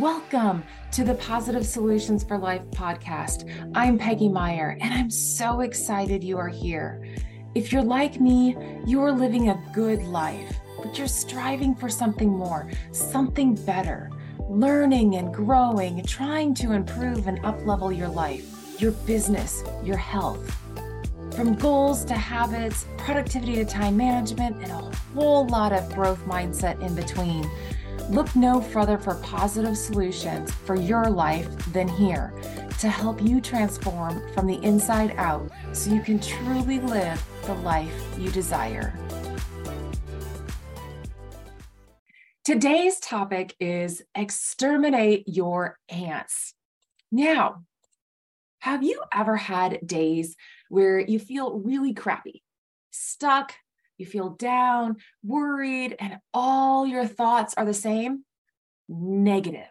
Welcome to the Positive Solutions for Life podcast. I'm Peggy Meyer, and I'm so excited you are here. If you're like me, you are living a good life, but you're striving for something more, something better, learning and growing, trying to improve and uplevel your life, your business, your health. From goals to habits, productivity to time management, and a whole lot of growth mindset in between. Look no further for positive solutions for your life than here to help you transform from the inside out so you can truly live the life you desire. Today's topic is exterminate your ants. Now, have you ever had days where you feel really crappy, stuck, you feel down, worried, and all your thoughts are the same negative.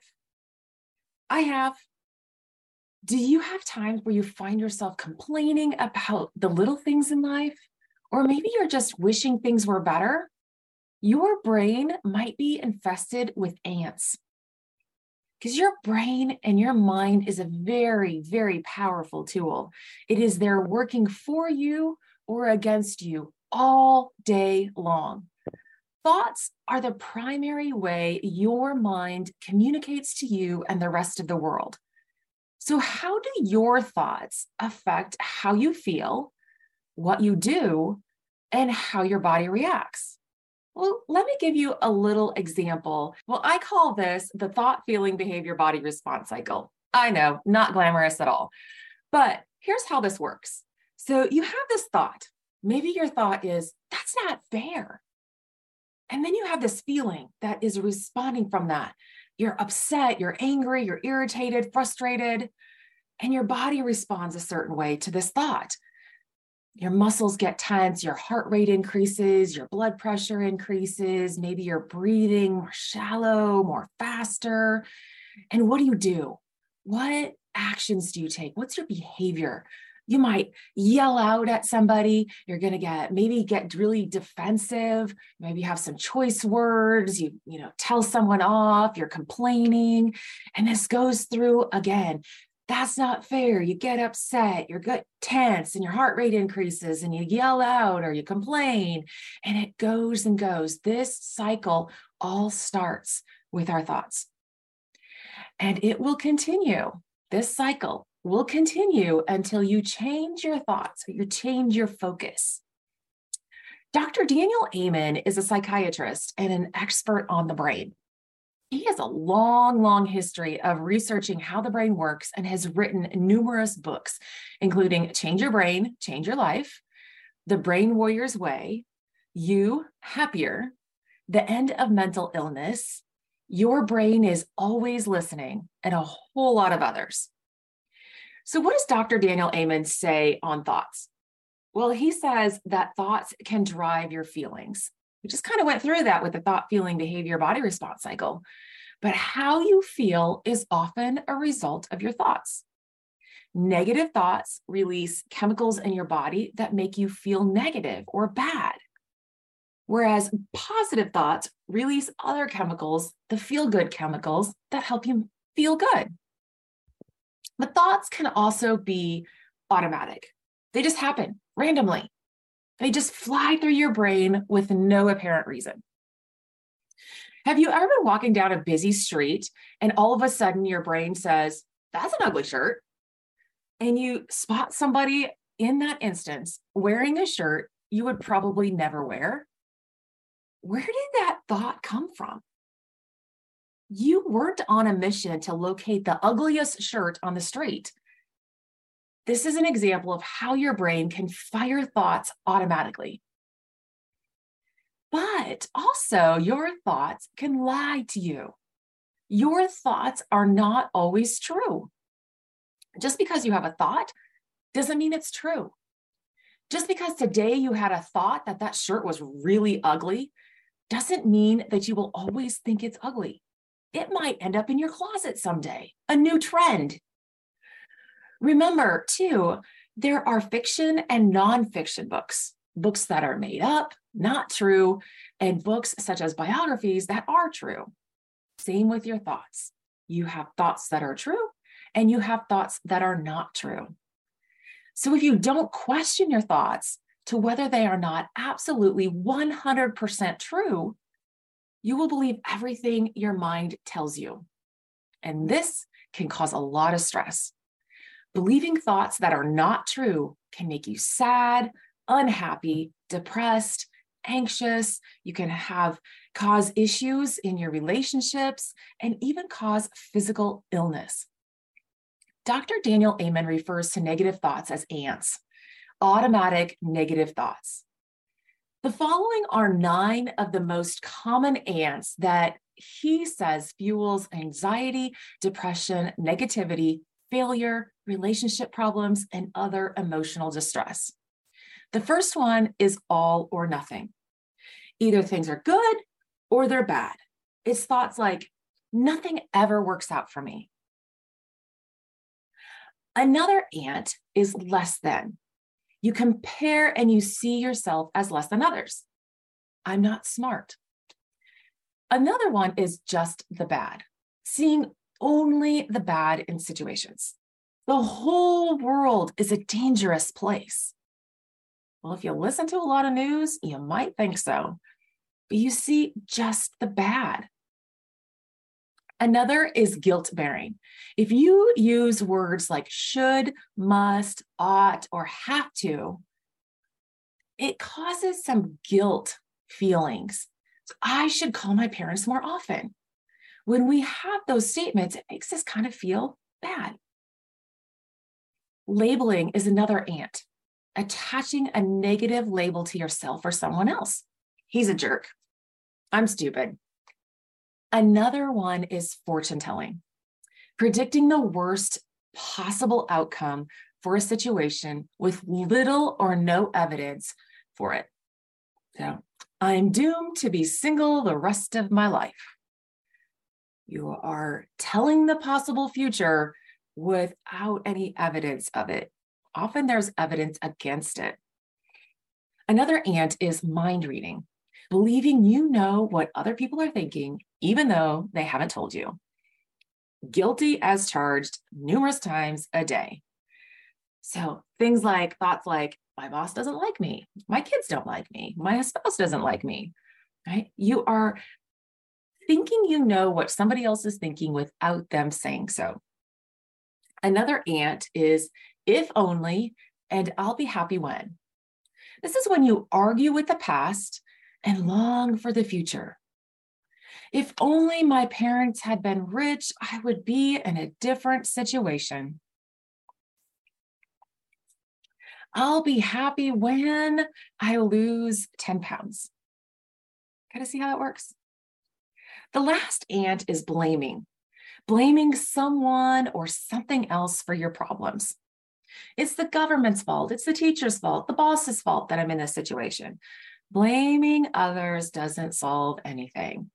I have. Do you have times where you find yourself complaining about the little things in life? Or maybe you're just wishing things were better? Your brain might be infested with ants. Because your brain and your mind is a very, very powerful tool. It is there working for you or against you all day long. Thoughts are the primary way your mind communicates to you and the rest of the world. So, how do your thoughts affect how you feel, what you do, and how your body reacts? Well, let me give you a little example. Well, I call this the thought, feeling, behavior, body response cycle. I know, not glamorous at all. But here's how this works. So, you have this thought, maybe your thought is, that's not fair. And then you have this feeling that is responding from that. You're upset, you're angry, you're irritated, frustrated, and your body responds a certain way to this thought. Your muscles get tense, your heart rate increases, your blood pressure increases, maybe you're breathing more shallow, more faster. And what do you do? What actions do you take? What's your behavior you might yell out at somebody. You're going to get maybe get really defensive. Maybe have some choice words. You you know tell someone off. You're complaining. And this goes through again. That's not fair. You get upset. You're gut tense and your heart rate increases and you yell out or you complain. And it goes and goes. This cycle all starts with our thoughts. And it will continue this cycle will continue until you change your thoughts you change your focus. Dr. Daniel Amen is a psychiatrist and an expert on the brain. He has a long, long history of researching how the brain works and has written numerous books, including Change Your Brain, Change Your Life, The Brain Warrior's Way, You Happier, The End of Mental Illness, Your Brain is Always Listening, and a whole lot of others. So, what does Dr. Daniel Amen say on thoughts? Well, he says that thoughts can drive your feelings. We just kind of went through that with the thought, feeling, behavior, body response cycle. But how you feel is often a result of your thoughts. Negative thoughts release chemicals in your body that make you feel negative or bad. Whereas positive thoughts release other chemicals, the feel good chemicals that help you feel good. But thoughts can also be automatic, they just happen randomly. They just fly through your brain with no apparent reason. Have you ever been walking down a busy street and all of a sudden your brain says, That's an ugly shirt? And you spot somebody in that instance wearing a shirt you would probably never wear? Where did that thought come from? You weren't on a mission to locate the ugliest shirt on the street. This is an example of how your brain can fire thoughts automatically. But also, your thoughts can lie to you. Your thoughts are not always true. Just because you have a thought doesn't mean it's true. Just because today you had a thought that that shirt was really ugly doesn't mean that you will always think it's ugly it might end up in your closet someday, a new trend. Remember, too, there are fiction and nonfiction books, books that are made up, not true, and books such as biographies that are true. Same with your thoughts. you have thoughts that are true, and you have thoughts that are not true. So if you don't question your thoughts to whether they are not absolutely 100% true, you will believe everything your mind tells you. And this can cause a lot of stress. Believing thoughts that are not true can make you sad, unhappy, depressed, anxious. You can have cause issues in your relationships and even cause physical illness. Dr. Daniel Amen refers to negative thoughts as ants, automatic negative thoughts. The following are nine of the most common ants that he says fuels anxiety, depression, negativity, failure, relationship problems, and other emotional distress. The first one is all or nothing. Either things are good or they're bad. It's thoughts like, nothing ever works out for me. Another ant is less than. You compare and you see yourself as less than others. I'm not smart. Another one is just the bad, seeing only the bad in situations. The whole world is a dangerous place. Well, if you listen to a lot of news, you might think so, but you see just the bad. Another is guilt bearing. If you use words like should, must, ought, or have to, it causes some guilt feelings. So I should call my parents more often. When we have those statements, it makes us kind of feel bad. Labeling is another ant, attaching a negative label to yourself or someone else. He's a jerk. I'm stupid. Another one is fortune telling, predicting the worst possible outcome for a situation with little or no evidence for it. So I'm doomed to be single the rest of my life. You are telling the possible future without any evidence of it. Often there's evidence against it. Another ant is mind reading, believing you know what other people are thinking even though they haven't told you. Guilty as charged numerous times a day. So things like thoughts like, my boss doesn't like me, my kids don't like me, my spouse doesn't like me, right? You are thinking you know what somebody else is thinking without them saying so. Another ant is if only, and I'll be happy when. This is when you argue with the past and long for the future. If only my parents had been rich, I would be in a different situation. I'll be happy when I lose 10 pounds. Kind of see how that works? The last ant is blaming, blaming someone or something else for your problems. It's the government's fault, it's the teacher's fault, the boss's fault that I'm in this situation. Blaming others doesn't solve anything.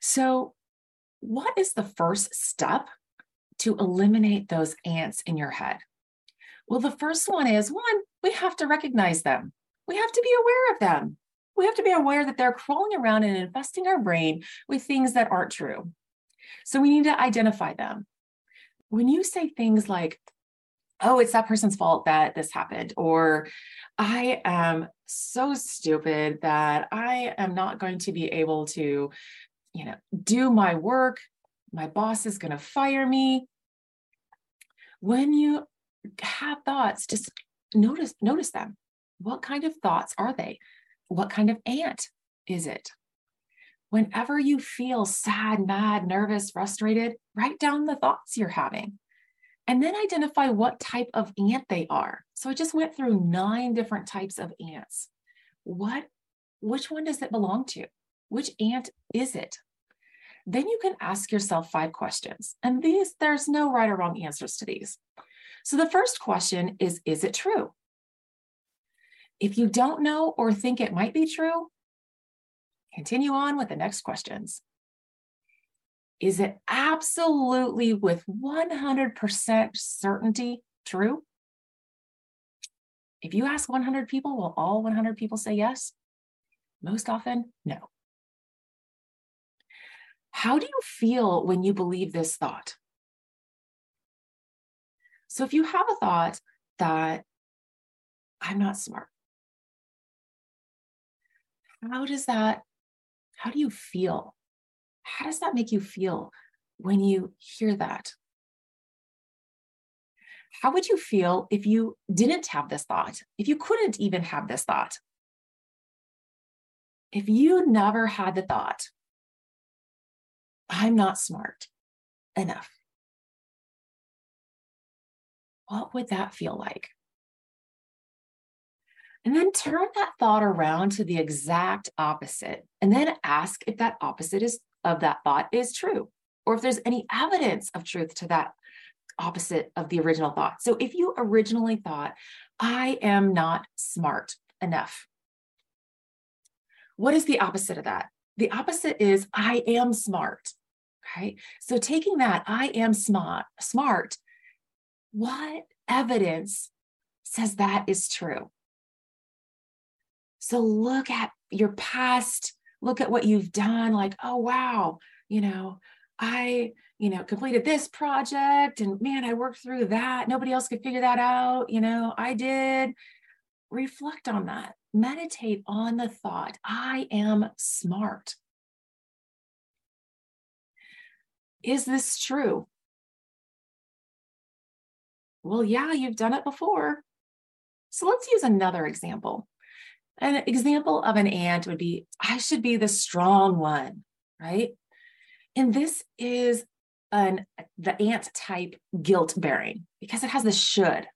So, what is the first step to eliminate those ants in your head? Well, the first one is one, we have to recognize them. We have to be aware of them. We have to be aware that they're crawling around and infesting our brain with things that aren't true. So we need to identify them. When you say things like, oh, it's that person's fault that this happened, or I am so stupid that I am not going to be able to you know, do my work. My boss is going to fire me. When you have thoughts, just notice notice them. What kind of thoughts are they? What kind of ant is it? Whenever you feel sad, mad, nervous, frustrated, write down the thoughts you're having and then identify what type of ant they are. So I just went through nine different types of ants. What which one does it belong to? Which ant is it? Then you can ask yourself five questions. And these, there's no right or wrong answers to these. So the first question is Is it true? If you don't know or think it might be true, continue on with the next questions. Is it absolutely with 100% certainty true? If you ask 100 people, will all 100 people say yes? Most often, no. How do you feel when you believe this thought? So if you have a thought that I'm not smart, how does that, how do you feel? How does that make you feel when you hear that? How would you feel if you didn't have this thought? If you couldn't even have this thought? If you never had the thought, I'm not smart enough, what would that feel like? And then turn that thought around to the exact opposite, and then ask if that opposite is of that thought is true, or if there's any evidence of truth to that opposite of the original thought. So if you originally thought, I am not smart enough, what is the opposite of that? The opposite is I am smart. Okay. So taking that, I am smart, smart, what evidence says that is true? So look at your past, look at what you've done, like, oh wow, you know, I, you know, completed this project and man, I worked through that. Nobody else could figure that out. You know, I did. Reflect on that. Meditate on the thought, I am smart. Is this true? Well, yeah, you've done it before. So let's use another example. An example of an ant would be I should be the strong one, right? And this is an the ant type guilt bearing because it has the should.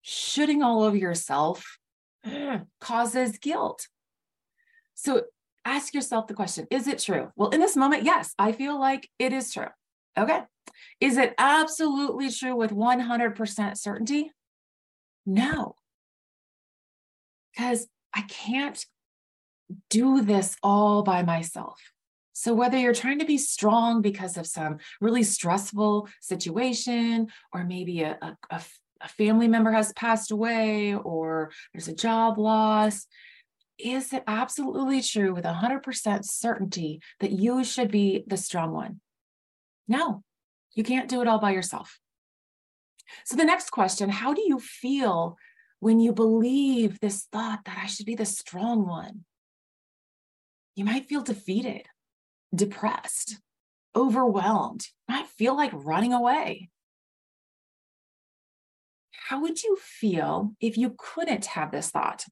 Shoulding all over yourself causes guilt. So ask yourself the question Is it true? Well, in this moment, yes, I feel like it is true. Okay. Is it absolutely true with 100% certainty? No. Because I can't do this all by myself. So, whether you're trying to be strong because of some really stressful situation, or maybe a, a, a family member has passed away, or there's a job loss, is it absolutely true with 100% certainty that you should be the strong one? No, you can't do it all by yourself. So, the next question how do you feel when you believe this thought that I should be the strong one? You might feel defeated, depressed, overwhelmed, might feel like running away. How would you feel if you couldn't have this thought?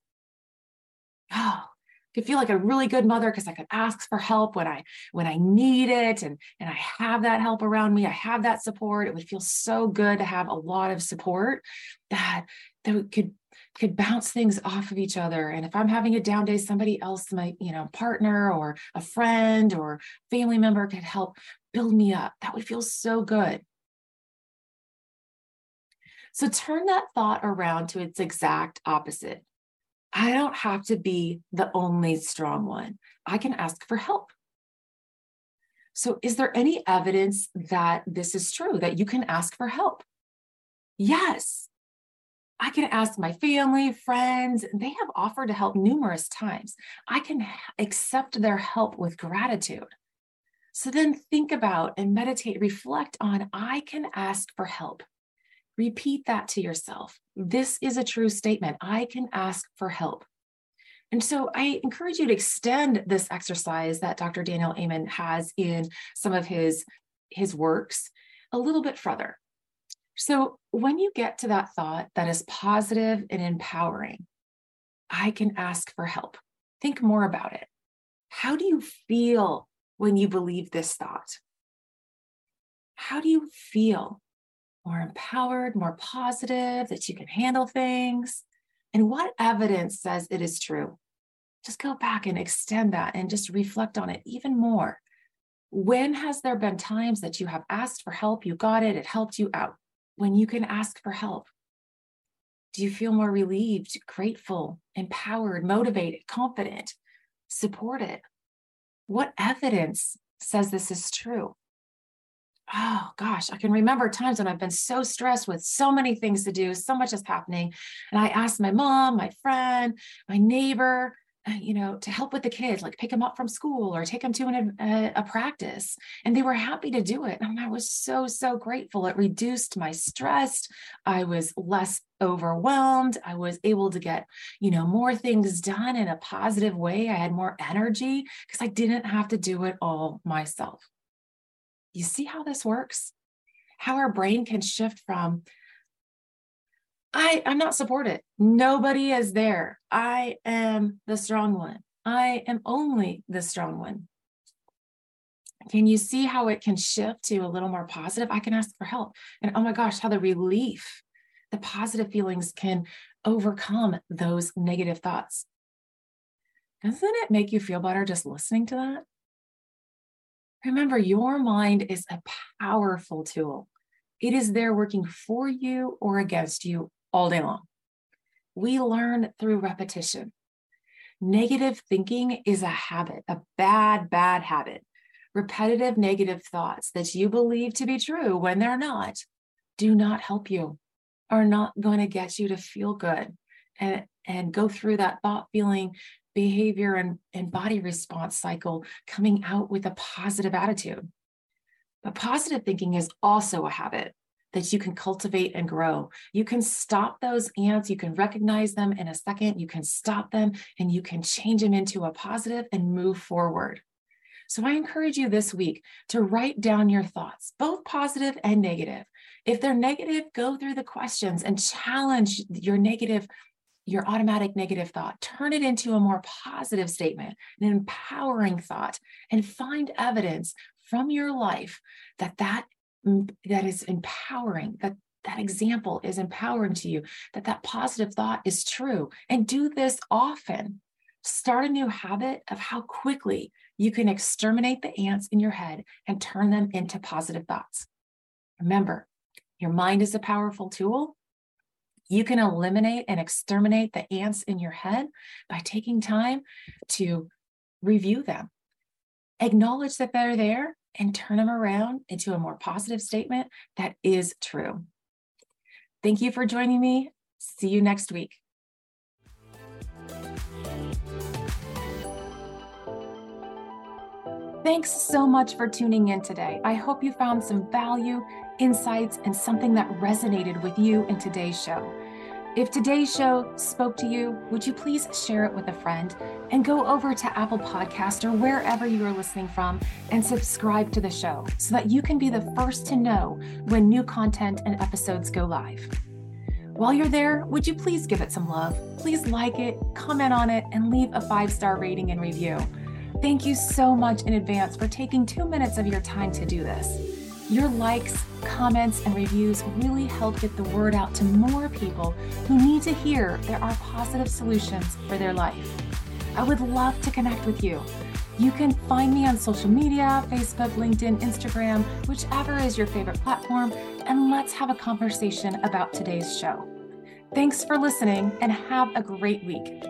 oh, I could feel like a really good mother because I could ask for help when I when I need it and and I have that help around me. I have that support. It would feel so good to have a lot of support that that could could bounce things off of each other. And if I'm having a down day, somebody else, my you know partner or a friend or family member could help build me up. That would feel so good. So turn that thought around to its exact opposite. I don't have to be the only strong one. I can ask for help. So, is there any evidence that this is true, that you can ask for help? Yes. I can ask my family, friends, they have offered to help numerous times. I can accept their help with gratitude. So then think about and meditate, reflect on I can ask for help. Repeat that to yourself. This is a true statement. I can ask for help. And so I encourage you to extend this exercise that Dr. Daniel Amen has in some of his, his works a little bit further. So when you get to that thought that is positive and empowering, I can ask for help. Think more about it. How do you feel when you believe this thought? How do you feel? more empowered, more positive, that you can handle things? And what evidence says it is true? Just go back and extend that and just reflect on it even more. When has there been times that you have asked for help, you got it, it helped you out? When you can ask for help, do you feel more relieved, grateful, empowered, motivated, confident, supported? What evidence says this is true? oh gosh, I can remember times when I've been so stressed with so many things to do, so much is happening. And I asked my mom, my friend, my neighbor, you know, to help with the kids, like pick them up from school or take them to an, a, uh, a practice. And they were happy to do it. And I was so, so grateful. It reduced my stress. I was less overwhelmed. I was able to get, you know, more things done in a positive way. I had more energy because I didn't have to do it all myself. You see how this works? How our brain can shift from, I, I'm not supported. Nobody is there. I am the strong one. I am only the strong one. Can you see how it can shift to a little more positive? I can ask for help. And oh my gosh, how the relief, the positive feelings can overcome those negative thoughts. Doesn't it make you feel better just listening to that? Remember, your mind is a powerful tool. It is there working for you or against you all day long. We learn through repetition. Negative thinking is a habit, a bad, bad habit. Repetitive negative thoughts that you believe to be true when they're not do not help you, are not going to get you to feel good and, and go through that thought, feeling, behavior, and, and body response cycle coming out with a positive attitude. But positive thinking is also a habit that you can cultivate and grow. You can stop those ants, you can recognize them in a second, you can stop them, and you can change them into a positive and move forward. So I encourage you this week to write down your thoughts, both positive and negative. If they're negative, go through the questions and challenge your negative, your automatic negative thought. Turn it into a more positive statement, an empowering thought, and find evidence from your life that that that is empowering, that that example is empowering to you, that that positive thought is true. And do this often. Start a new habit of how quickly you can exterminate the ants in your head and turn them into positive thoughts. Remember, your mind is a powerful tool. You can eliminate and exterminate the ants in your head by taking time to review them. Acknowledge that they're there and turn them around into a more positive statement that is true. Thank you for joining me. See you next week. Thanks so much for tuning in today. I hope you found some value, insights, and something that resonated with you in today's show. If today's show spoke to you, would you please share it with a friend and go over to Apple Podcast or wherever you are listening from and subscribe to the show so that you can be the first to know when new content and episodes go live. While you're there, would you please give it some love? Please like it, comment on it, and leave a five star rating and review. Thank you so much in advance for taking two minutes of your time to do this. Your likes, comments, and reviews really help get the word out to more people who need to hear there are positive solutions for their life. I would love to connect with you. You can find me on social media Facebook, LinkedIn, Instagram, whichever is your favorite platform, and let's have a conversation about today's show. Thanks for listening and have a great week.